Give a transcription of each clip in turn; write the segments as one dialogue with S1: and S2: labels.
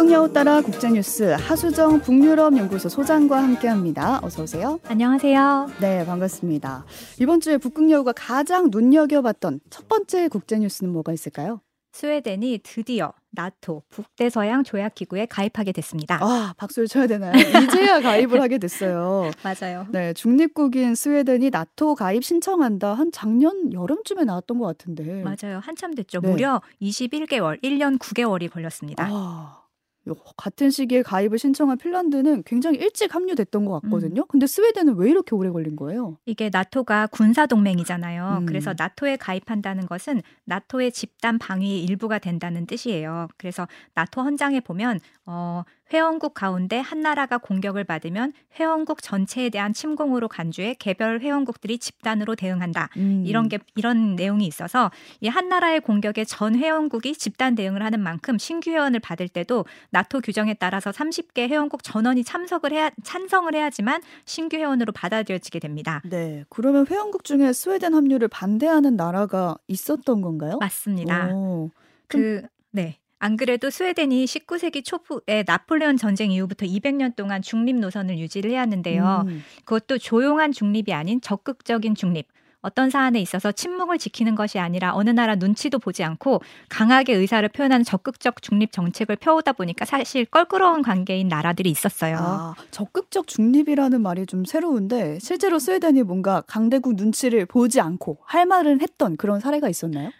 S1: 북극여우 따라 국제뉴스 하수정 북유럽 연구소 소장과 함께합니다. 어서 오세요.
S2: 안녕하세요.
S1: 네, 반갑습니다. 이번 주에 북극여우가 가장 눈여겨봤던 첫 번째 국제뉴스는 뭐가 있을까요?
S2: 스웨덴이 드디어 나토 북대서양 조약기구에 가입하게 됐습니다.
S1: 아, 박수를 쳐야 되나요? 이제야 가입을 하게 됐어요.
S2: 맞아요.
S1: 네, 중립국인 스웨덴이 나토 가입 신청한다. 한 작년 여름쯤에 나왔던 것 같은데.
S2: 맞아요. 한참 됐죠.
S1: 네.
S2: 무려 21개월, 1년 9개월이 걸렸습니다.
S1: 아, 요- 같은 시기에 가입을 신청한 핀란드는 굉장히 일찍 합류됐던 것 같거든요. 근데 스웨덴은 왜 이렇게 오래 걸린 거예요?
S2: 이게 나토가 군사 동맹이잖아요.
S1: 음.
S2: 그래서 나토에 가입한다는 것은 나토의 집단 방위의 일부가 된다는 뜻이에요. 그래서 나토 헌장에 보면 어, 회원국 가운데 한 나라가 공격을 받으면 회원국 전체에 대한 침공으로 간주해 개별 회원국들이 집단으로 대응한다.
S1: 음.
S2: 이런 게 이런 내용이 있어서 이 한 나라의 공격에 전 회원국이 집단 대응을 하는 만큼 신규 회원을 받을 때도 나토 규정에 따라서 30개 회원국 전원이 참석을 해야 찬성을 해야지만 신규 회원으로 받아들여지게 됩니다.
S1: 네, 그러면 회원국 중에 스웨덴 합류를 반대하는 나라가 있었던 건가요?
S2: 맞습니다.
S1: 오,
S2: 그 네. 안 그래도 스웨덴이 19세기 초부에 나폴레온 전쟁 이후부터 200년 동안 중립 노선을 유지를 해왔는데요.
S1: 음.
S2: 그것도 조용한 중립이 아닌 적극적인 중립. 어떤 사안에 있어서 침묵을 지키는 것이 아니라 어느 나라 눈치도 보지 않고 강하게 의사를 표현하는 적극적 중립 정책을 펴오다 보니까 사실 껄끄러운 관계인 나라들이 있었어요.
S1: 아, 적극적 중립이라는 말이 좀 새로운데 실제로 스웨덴이 뭔가 강대국 눈치를 보지 않고 할 말은 했던 그런 사례가 있었나요?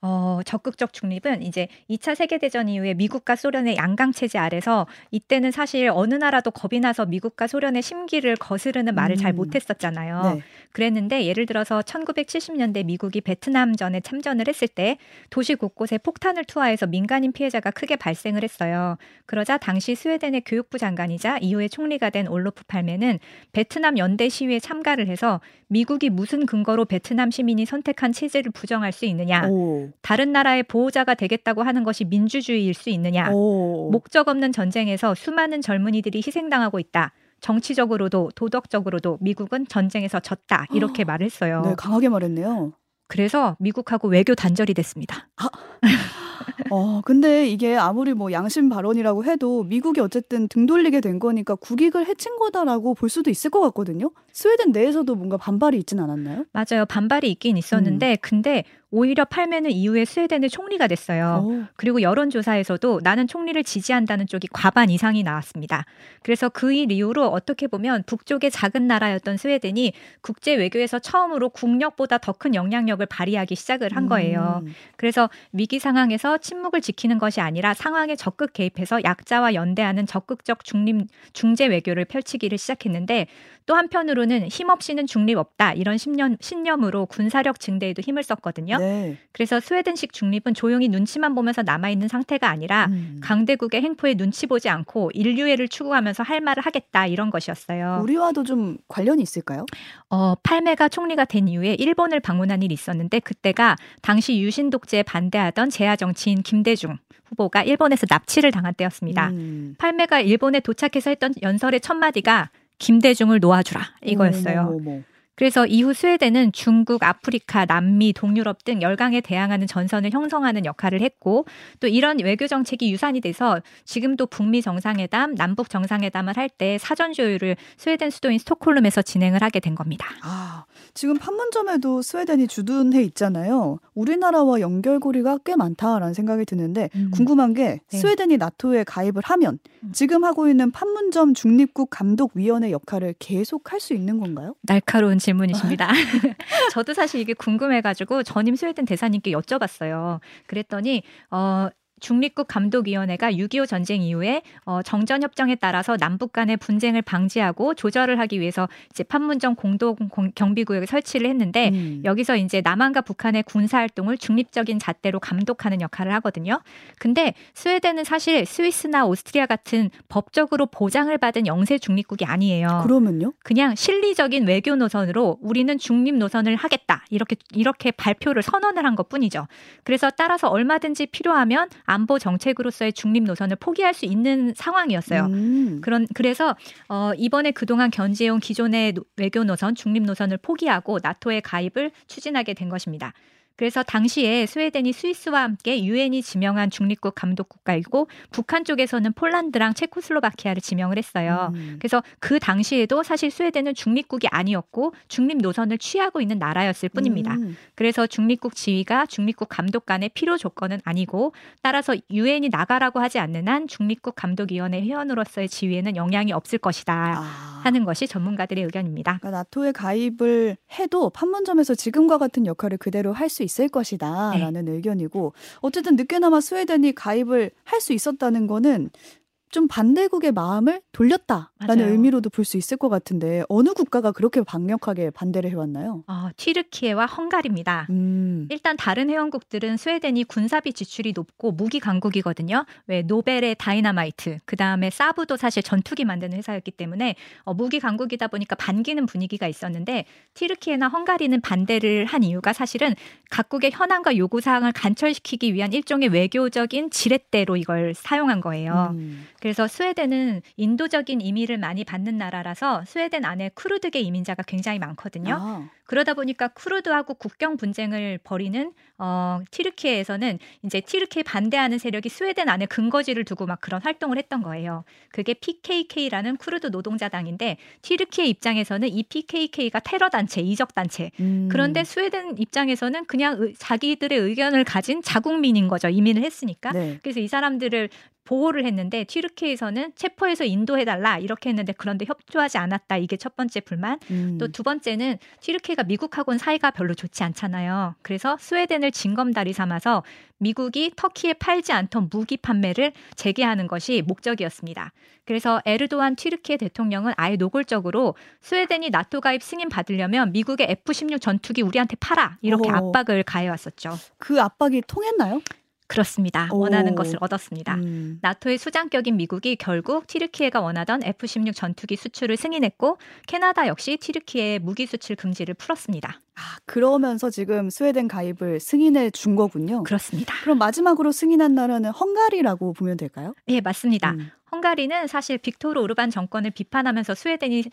S2: 어, 적극적 중립은 이제 2차 세계대전 이후에 미국과 소련의 양강 체제 아래서 이때는 사실 어느 나라도 겁이 나서 미국과 소련의 심기를 거스르는 말을 잘
S1: 음.
S2: 못했었잖아요.
S1: 네.
S2: 그랬는데 예를 들어서 1970년대 미국이 베트남전에 참전을 했을 때 도시 곳곳에 폭탄을 투하해서 민간인 피해자가 크게 발생을 했어요. 그러자 당시 스웨덴의 교육부 장관이자 이후에 총리가 된 올로프 팔메는 베트남 연대 시위에 참가를 해서 미국이 무슨 근거로 베트남 시민이 선택한 체제를 부정할 수 있느냐,
S1: 오,
S2: 다른 나라의 보호자가 되겠다고 하는 것이 민주주의일 수 있느냐,
S1: 오.
S2: 목적 없는 전쟁에서 수많은 젊은이들이 희생당하고 있다. 정치적으로도 도덕적으로도 미국은 전쟁에서 졌다. 이렇게 말을 했어요.
S1: 네, 강하게 말했네요.
S2: 그래서 미국하고 외교 단절이 됐습니다.
S1: 어, 근데 이게 아무리 뭐 양심 발언이라고 해도 미국이 어쨌든 등 돌리게 된 거니까 국익을 해친 거다라고 볼 수도 있을 것 같거든요. 스웨덴 내에서도 뭔가 반발이 있진 않았나요?
S2: 맞아요. 반발이 있긴 있었는데 근데 오히려 팔메는 이후에 스웨덴의 총리가 됐어요.
S1: 오.
S2: 그리고 여론조사에서도 나는 총리를 지지한다는 쪽이 과반 이상이 나왔습니다. 그래서 그 일 이후로 어떻게 보면 북쪽의 작은 나라였던 스웨덴이 국제 외교에서 처음으로 국력보다 더 큰 영향력을 발휘하기 시작을 한 거예요.
S1: 음.
S2: 그래서 위기 상황에서 침묵을 지키는 것이 아니라 상황에 적극 개입해서 약자와 연대하는 적극적 중립 중재 외교를 펼치기를 시작했는데 또 한편으로는 힘없이는 중립 없다 이런 신념, 신념으로 군사력 증대에도 힘을 썼거든요.
S1: 네.
S2: 그래서 스웨덴식 중립은 조용히 눈치만 보면서 남아 있는 상태가 아니라
S1: 음.
S2: 강대국의 행포에 눈치 보지 않고 인류애를 추구하면서 할 말을 하겠다 이런 것이었어요.
S1: 우리와도 좀 관련이 있을까요?
S2: 어, 팔메가 총리가 된 이후에 일본을 방문한 일이 있었는데 그때가 당시 유신 독재에 반대하던 제야 정치인 김대중 후보가 일본에서 납치를 당한 때였습니다.
S1: 음.
S2: 팔메가 일본에 도착해서 했던 연설의 첫 마디가 김대중을 놓아주라 이거였어요.
S1: 어머, 어머, 어머.
S2: 그래서 이후 스웨덴은 중국, 아프리카, 남미, 동유럽 등 열강에 대항하는 전선을 형성하는 역할을 했고 또 이런 외교 정책이 유산이 돼서 지금도 북미 정상회담, 남북 정상회담을 할 때 사전 조율을 스웨덴 수도인 스톡홀름에서 진행을 하게 된 겁니다.
S1: 아, 지금 판문점에도 스웨덴이 주둔해 있잖아요. 우리나라와 연결고리가 꽤 많다라는 생각이 드는데
S2: 음.
S1: 궁금한 게
S2: 네.
S1: 스웨덴이 나토에 가입을 하면
S2: 음.
S1: 지금 하고 있는 판문점 중립국 감독위원회 역할을 계속 할 수 있는 건가요?
S2: 날카로운 질문이십니다. 저도 사실 이게 궁금해가지고 전임 스웨덴 대사님께 여쭤봤어요. 그랬더니 어. 중립국 감독위원회가 6.25 전쟁 이후에 어, 정전 협정에 따라서 남북 간의 분쟁을 방지하고 조절을 하기 위해서 이제 판문점 공동 공- 경비구역을 설치를 했는데
S1: 음.
S2: 여기서 이제 남한과 북한의 군사 활동을 중립적인 잣대로 감독하는 역할을 하거든요. 근데 스웨덴은 사실 스위스나 오스트리아 같은 법적으로 보장을 받은 영세 중립국이 아니에요.
S1: 그러면요?
S2: 그냥 실리적인 외교 노선으로 우리는 중립 노선을 하겠다 이렇게 이렇게 발표를 선언을 한 것뿐이죠. 그래서 따라서 얼마든지 필요하면 안보 정책으로서의 중립 노선을 포기할 수 있는 상황이었어요.
S1: 음.
S2: 그런 그래서 어, 이번에 그동안 견지해온 기존의 노- 외교 노선, 중립 노선을 포기하고 나토의 가입을 추진하게 된 것입니다. 그래서 당시에 스웨덴이 스위스와 함께 유엔이 지명한 중립국 감독 국가이고 북한 쪽에서는 폴란드랑 체코슬로바키아를 지명을 했어요.
S1: 음.
S2: 그래서 그 당시에도 사실 스웨덴은 중립국이 아니었고 중립 노선을 취하고 있는 나라였을 뿐입니다.
S1: 음.
S2: 그래서 중립국 지위가 중립국 감독 간의 필요 조건은 아니고 따라서 유엔이 나가라고 하지 않는 한 중립국 감독위원회 회원으로서의 지위에는 영향이 없을 것이다
S1: 아.
S2: 하는 것이 전문가들의 의견입니다.
S1: 그러니까 나토에 가입을 해도 판문점에서 지금과 같은 역할을 그대로 할 수 있을 것이다라는
S2: 네.
S1: 의견이고 어쨌든 늦게나마 스웨덴이 가입을 할 수 있었다는 거는 좀 반대국의 마음을 돌렸다라는
S2: 맞아요.
S1: 의미로도 볼 수 있을 것 같은데 어느 국가가 그렇게 강력하게 반대를 해왔나요?
S2: 어, 튀르키예와 헝가리입니다.
S1: 음.
S2: 일단 다른 회원국들은 스웨덴이 군사비 지출이 높고 무기 강국이거든요. 왜 노벨의 다이나마이트, 그 다음에 사브도 사실 전투기 만드는 회사였기 때문에 어, 무기 강국이다 보니까 반기는 분위기가 있었는데 튀르키예나 헝가리는 반대를 한 이유가 사실은 각국의 현안과 요구 사항을 간철시키기 위한 일종의 외교적인 지렛대로 이걸 사용한 거예요.
S1: 음.
S2: 그래서 스웨덴은 인도적인 이미를 많이 받는 나라라서 스웨덴 안에 쿠르드계 이민자가 굉장히 많거든요.
S1: 아.
S2: 그러다 보니까 쿠르드하고 국경 분쟁을 벌이는 어, 티르키예에서는 이제 티르키에 반대하는 세력이 스웨덴 안에 근거지를 두고 막 그런 활동을 했던 거예요. 그게 PKK라는 쿠르드 노동자당인데 티르키예 입장에서는 이 PKK가 테러 단체, 이적 단체.
S1: 음.
S2: 그런데 스웨덴 입장에서는 그냥 의- 자기들의 의견을 가진 자국민인 거죠. 이민을 했으니까.
S1: 네.
S2: 그래서 이 사람들을 보호를 했는데 튀르키에서는 체포해서 인도해달라 이렇게 했는데 그런데 협조하지 않았다 이게 첫 번째 불만
S1: 음.
S2: 또두 번째는 튀르키가 미국하고는 사이가 별로 좋지 않잖아요 그래서 스웨덴을 징검다리 삼아서 미국이 터키에 팔지 않던 무기 판매를 재개하는 것이 목적이었습니다 그래서 에르도안 튀르키예 대통령은 아예 노골적으로 스웨덴이 나토 가입 승인 받으려면 미국의 F-16 전투기 우리한테 팔아 이렇게
S1: 오.
S2: 압박을 가해왔었죠
S1: 그 압박이 통했나요?
S2: 그렇습니다
S1: 오.
S2: 원하는 것을 얻었습니다
S1: 음.
S2: 나토의 수장격인 미국이 결국 티르키예가 원하던 F-16 전투기 수출을 승인했고 캐나다 역시 티르키예의 무기 수출 금지를 풀었습니다.
S1: 아, 그러면서 지금 스웨덴 가입을 승인해 준 거군요.
S2: 그렇습니다.
S1: 그럼 마지막으로 승인한 나라는 헝가리라고 보면 될까요?
S2: 예, 맞습니다.
S1: 음.
S2: 헝가리는 사실 빅토르 오르반 정권을 비판하면서 스웨덴이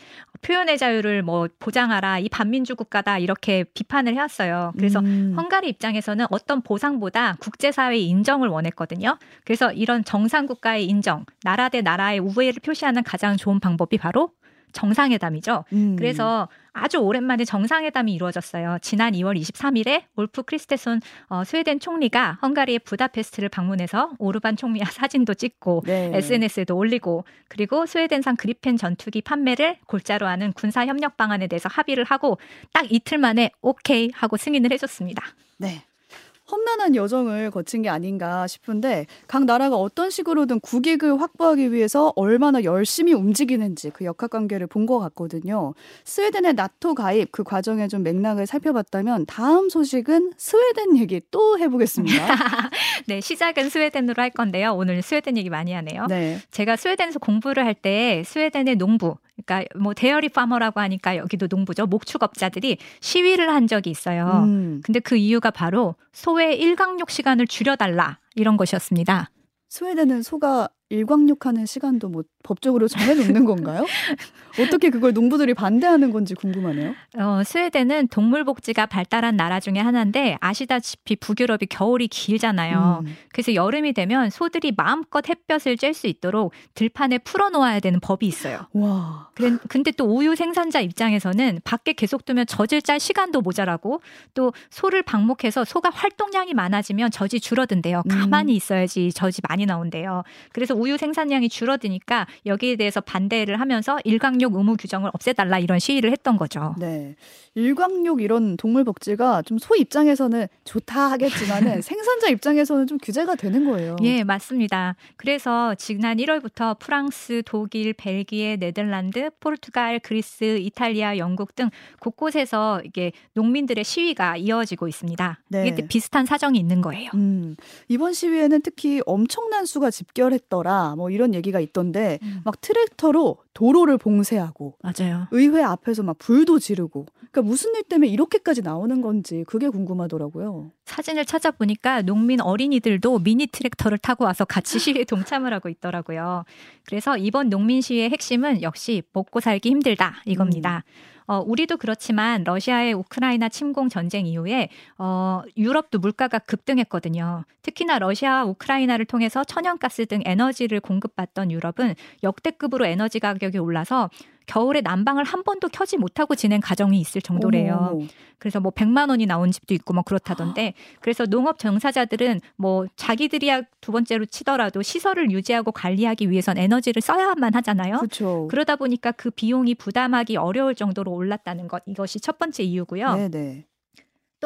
S2: 표현의 자유를 뭐 보장하라 이 반민주 국가다 이렇게 비판을 해왔어요. 그래서
S1: 음.
S2: 헝가리 입장에서는 어떤 보상보다 국제사회의 인정을 원했거든요. 그래서 이런 정상 국가의 인정, 나라 대 나라의 우애를 표시하는 가장 좋은 방법이 바로 정상회담이죠.
S1: 음.
S2: 그래서 아주 오랜만에 정상회담이 이루어졌어요. 지난 2월 23일에 올프 크리스테손 어, 스웨덴 총리가 헝가리의 부다페스트를 방문해서 오르반 총리와 사진도 찍고
S1: 네.
S2: SNS에도 올리고 그리고 스웨덴산 그리펜 전투기 판매를 골자로 하는 군사 협력 방안에 대해서 합의를 하고 딱 이틀 만에 오케이 하고 승인을 해줬습니다.
S1: 네. 험난한 여정을 거친 게 아닌가 싶은데 각 나라가 어떤 식으로든 국익을 확보하기 위해서 얼마나 열심히 움직이는지 그 역학 관계를 본 것 같거든요. 스웨덴의 나토 가입 그 과정의 좀 맥락을 살펴봤다면 다음 소식은 스웨덴 얘기 또 해보겠습니다.
S2: 네, 시작은 스웨덴으로 할 건데요. 오늘 스웨덴 얘기 많이 하네요.
S1: 네.
S2: 제가 스웨덴에서 공부를 할 때 스웨덴의 농부, 그러니까 뭐 dairy farmer라고 하니까 여기도 농부죠. 목축업자들이 시위를 한 적이 있어요.
S1: 음,
S2: 근데 그 이유가 바로 소의 일광욕 시간을 줄여달라 이런 것이었습니다.
S1: 스웨덴은 소가 일광욕하는 시간도 뭐 법적으로 정해놓는 건가요? 어떻게 그걸 농부들이 반대하는 건지 궁금하네요.
S2: 어, 스웨덴은 동물 복지가 발달한 나라 중에 하나인데 아시다시피 북유럽이 겨울이 길잖아요.
S1: 음.
S2: 그래서 여름이 되면 소들이 마음껏 햇볕을 쬐 수 있도록 들판에 풀어놓아야 되는 법이 있어요.
S1: 와.
S2: 그래- 근데 또 우유 생산자 입장에서는 밖에 계속 두면 젖을 짤 시간도 모자라고 또 소를 방목해서 소가 활동량이 많아지면 젖이 줄어든대요.
S1: 음.
S2: 가만히 있어야지 젖이 많이 나온대요. 그래서 우유 생산량이 줄어드니까 여기에 대해서 반대를 하면서 일광욕 의무 규정을 없애달라 이런 시위를 했던 거죠.
S1: 네. 일광욕 이런 동물 복지가 좀 소 입장에서는 좋다 하겠지만은 생산자 입장에서는 좀 규제가 되는 거예요.
S2: 예, 맞습니다. 그래서 지난 1월부터 프랑스, 독일, 벨기에, 네덜란드, 포르투갈, 그리스, 이탈리아, 영국 등 곳곳에서 이게 농민들의 시위가 이어지고 있습니다.
S1: 네.
S2: 이게 비슷한 사정이 있는 거예요.
S1: 음, 이번 시위에는 특히 엄청난 수가 집결했더라, 뭐 이런 얘기가 있던데,
S2: 음.
S1: 막 트랙터로 도로를 봉쇄하고
S2: 맞아요.
S1: 의회 앞에서 막 불도 지르고 그러니까 무슨 일 때문에 이렇게까지 나오는 건지 그게 궁금하더라고요.
S2: 사진을 찾아보니까 농민 어린이들도 미니 트랙터를 타고 와서 같이 시위에 동참을 하고 있더라고요. 그래서 이번 농민 시위의 핵심은 역시 먹고 살기 힘들다 이겁니다. 음. 어, 우리도 그렇지만 러시아의 우크라이나 침공 전쟁 이후에 어, 유럽도 물가가 급등했거든요. 특히나 러시아와 우크라이나를 통해서 천연가스 등 에너지를 공급받던 유럽은 역대급으로 에너지 가격이 올라서 겨울에 난방을 한 번도 켜지 못하고 지낸 가정이 있을 정도래요. 어머. 그래서 뭐 100만 원이 나온 집도 있고 뭐 그렇다던데 그래서 농업 종사자들은 뭐 자기들이야 두 번째로 치더라도 시설을 유지하고 관리하기 위해선 에너지를 써야만 하잖아요.
S1: 그쵸.
S2: 그러다 보니까 그 비용이 부담하기 어려울 정도로 올랐다는 것 이것이 첫 번째 이유고요.
S1: 네네.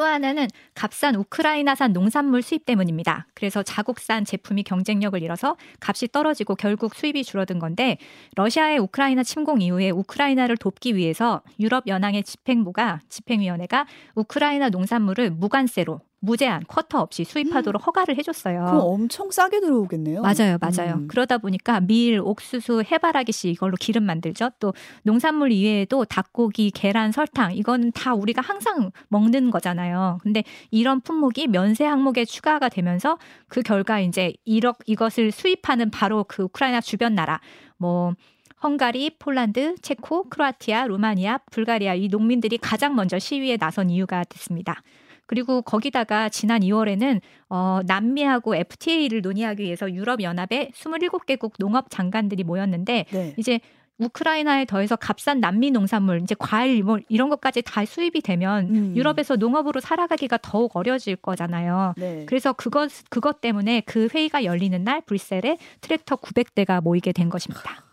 S2: 또 하나는 값싼 우크라이나산 농산물 수입 때문입니다. 그래서 자국산 제품이 경쟁력을 잃어서 값이 떨어지고 결국 수입이 줄어든 건데 러시아의 우크라이나 침공 이후에 우크라이나를 돕기 위해서 유럽 연항의 집행부가 집행위원회가 우크라이나 농산물을 무관세로 무제한 쿼터 없이 수입하도록 음. 허가를 해줬어요.
S1: 그럼 엄청 싸게 들어오겠네요.
S2: 맞아요, 맞아요. 음. 그러다 보니까 밀, 옥수수, 해바라기 씨 이걸로 기름 만들죠. 또 농산물 이외에도 닭고기, 계란, 설탕 이건 다 우리가 항상 먹는 거잖아요. 근데 이런 품목이 면세 항목에 추가가 되면서 그 결과 이제 1억 이것을 수입하는 바로 그 우크라이나 주변 나라 뭐 헝가리, 폴란드, 체코, 크로아티아, 루마니아, 불가리아 이 농민들이 가장 먼저 시위에 나선 이유가 됐습니다. 그리고 거기다가 지난 2월에는 어, 남미하고 FTA를 논의하기 위해서 유럽 연합에 27개국 농업 장관들이 모였는데 네. 이제 우크라이나에 더해서 값싼 남미 농산물, 이제 과일 뭐 이런 것까지 다 수입이 되면 음. 유럽에서 농업으로 살아가기가 더욱 어려질 거잖아요. 네. 그래서 그것 그것 때문에 그 회의가 열리는 날 브뤼셀에 트랙터 900대가 모이게 된 것입니다.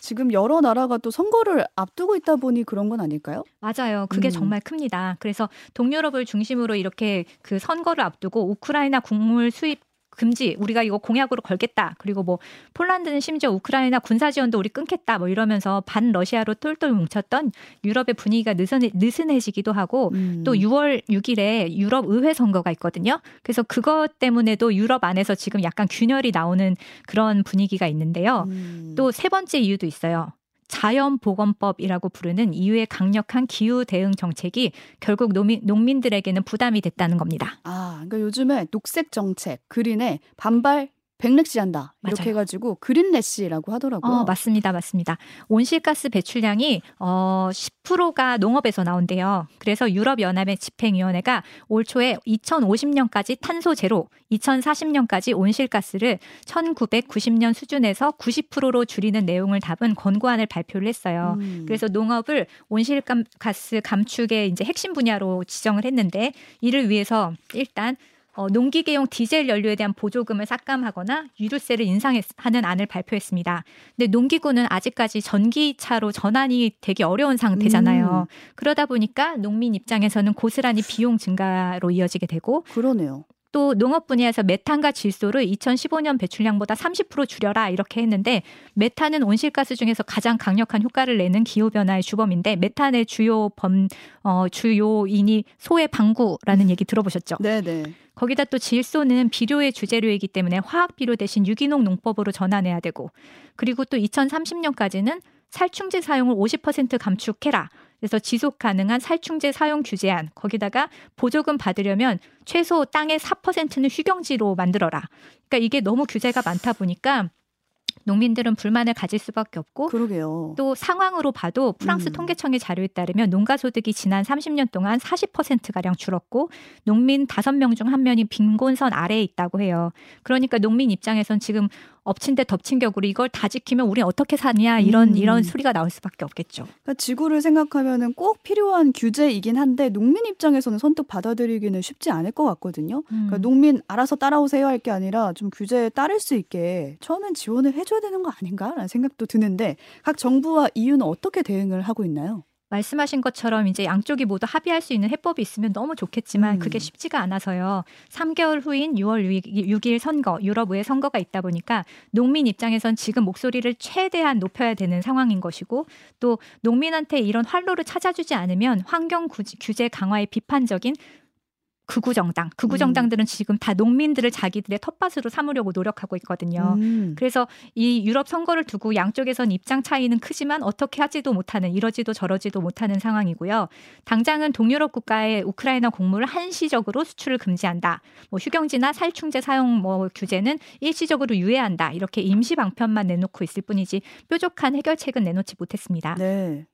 S1: 지금 여러 나라가 또 선거를 앞두고 있다 보니 그런 건 아닐까요?
S2: 맞아요. 그게 음. 정말 큽니다. 그래서 동유럽을 중심으로 이렇게 그 선거를 앞두고 우크라이나 국물 수입 금지 우리가 이거 공약으로 걸겠다. 그리고 뭐 폴란드는 심지어 우크라이나 군사 지원도 우리 끊겠다. 뭐 이러면서 반 러시아로 똘똘 뭉쳤던 유럽의 분위기가 느슨해, 느슨해지기도 하고 음. 또 6월 6일에 유럽 의회 선거가 있거든요. 그래서 그것 때문에도 유럽 안에서 지금 약간 균열이 나오는 그런 분위기가 있는데요. 음. 또세 번째 이유도 있어요 자연보건법이라고 부르는 이후의 강력한 기후 대응 정책이 결국 농민, 농민들에게는 부담이 됐다는 겁니다.
S1: 아, 그러니까 요즘에 녹색 정책, 그린에 반발 백렉시한다 이렇게 맞아요. 해가지고 그린래시라고 하더라고요.
S2: 어, 맞습니다, 맞습니다. 온실가스 배출량이 어, 10%가 농업에서 나온대요. 그래서 유럽 연합의 집행위원회가 올 초에 2050년까지 탄소 제로, 2040년까지 온실가스를 1990년 수준에서 90%로 줄이는 내용을 담은 권고안을 발표를 했어요. 음. 그래서 농업을 온실가스 감축의 이제 핵심 분야로 지정을 했는데 이를 위해서 일단 어, 농기계용 디젤 연료에 대한 보조금을 삭감하거나 유류세를 인상하는 안을 발표했습니다. 근데 농기구는 아직까지 전기차로 전환이 되기 어려운 상태잖아요. 음. 그러다 보니까 농민 입장에서는 고스란히 비용 증가로 이어지게 되고
S1: 그러네요.
S2: 또 농업 분야에서 메탄과 질소를 2015년 배출량보다 30% 줄여라 이렇게 했는데 메탄은 온실가스 중에서 가장 강력한 효과를 내는 기후 변화의 주범인데 메탄의 주요 범 어, 주요인이 소의 방구라는 얘기 들어보셨죠?
S1: 네, 네.
S2: 거기다 또 질소는 비료의 주재료이기 때문에 화학 비료 대신 유기농 농법으로 전환해야 되고 그리고 또 2030년까지는 살충제 사용을 50% 감축해라. 그래서 지속 가능한 살충제 사용 규제안 거기다가 보조금 받으려면 최소 땅의 4%는 휴경지로 만들어라. 그러니까 이게 너무 규제가 많다 보니까 농민들은 불만을 가질 수밖에 없고
S1: 그러게요.
S2: 또 상황으로 봐도 프랑스 음. 통계청의 자료에 따르면 농가 소득이 지난 30년 동안 40% 가량 줄었고 농민 5명 중 한 명이 빈곤선 아래에 있다고 해요. 그러니까 농민 입장에선 지금 엎친 데 덮친 격으로 이걸 다 지키면 우리 어떻게 사냐 이런 음. 이런 소리가 나올 수밖에 없겠죠.
S1: 그러니까 지구를 생각하면은 꼭 필요한 규제이긴 한데 농민 입장에서는 선뜻 받아들이기는 쉽지 않을 것 같거든요. 그러니까 음. 그러니까 농민 알아서 따라오세요 할 게 아니라 좀 규제에 따를 수 있게 처음엔 지원을 해줘야 되는 거 아닌가라는 생각도 드는데 각 정부와 이유는 어떻게 대응을 하고 있나요?
S2: 말씀하신 것처럼 이제 양쪽이 모두 합의할 수 있는 해법이 있으면 너무 좋겠지만 음. 그게 쉽지가 않아서요. 3개월 후인 6월 6일 선거, 유럽의 선거가 있다 보니까 농민 입장에선 지금 목소리를 최대한 높여야 되는 상황인 것이고 또 농민한테 이런 활로를 찾아주지 않으면 환경 규제 강화에 비판적인 극우 정당, 극우 정당들은 지금 다 농민들을 자기들의 텃밭으로 삼으려고 노력하고 있거든요.
S1: 음.
S2: 그래서 이 유럽 선거를 두고 양쪽에선 입장 차이는 크지만 어떻게 하지도 못하는 이러지도 저러지도 못하는 상황이고요. 당장은 동유럽 국가의 우크라이나 곡물을 한시적으로 수출을 금지한다. 뭐 휴경지나 살충제 사용 뭐 규제는 일시적으로 유예한다. 이렇게 임시 방편만 내놓고 있을 뿐이지 뾰족한 해결책은 내놓지 못했습니다.
S1: 네.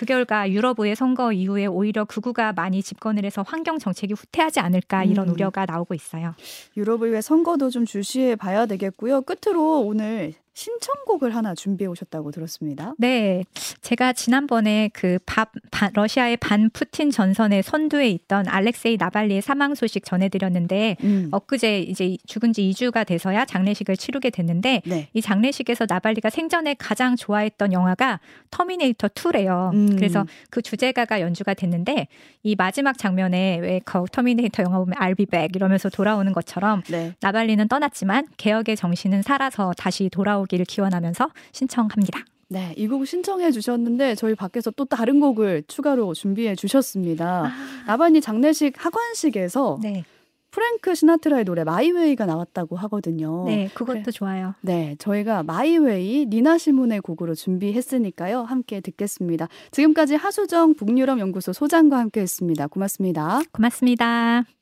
S2: 그 결과 유럽의 선거 이후에 오히려 극우가 많이 집권을 해서 환경 정책이 후퇴하지 않을까 이런
S1: 음.
S2: 우려가 나오고 있어요.
S1: 유럽의회 선거도 좀 주시해 봐야 되겠고요. 끝으로 오늘 신청곡을 하나 준비해 오셨다고 들었습니다.
S2: 네, 제가 지난번에 그 밥, 바- 러시아의 반 푸틴 전선의 선두에 있던 알렉세이 나발니의 사망 소식 전해드렸는데
S1: 음.
S2: 엊그제 이제 죽은 지 2주가 돼서야 장례식을 치르게 됐는데
S1: 네.
S2: 이 장례식에서 나발니가 생전에 가장 좋아했던 영화가 터미네이터 2래요.
S1: 음.
S2: 그래서 그 주제가가 연주가 됐는데 이 마지막 장면에 왜 그 터미네이터 영화 보면 I'll be back 이러면서 돌아오는 것처럼
S1: 네.
S2: 나발니는 떠났지만 개혁의 정신은 살아서 다시 돌아오 기를 기원하면서 신청합니다.
S1: 네, 이 곡 신청해 주셨는데 저희 밖에서 또 다른 곡을 추가로 준비해 주셨습니다. 나발니 장례식 하관식에서
S2: 네,
S1: 프랭크 시나트라의 노래 My Way가 나왔다고 하거든요.
S2: 네, 그것도
S1: 그래.
S2: 좋아요.
S1: 네, 저희가 My Way 니나 시몬의 곡으로 준비했으니까요. 함께 듣겠습니다. 지금까지 하수정 북유럽 연구소 소장과 함께 했습니다. 고맙습니다.
S2: 고맙습니다.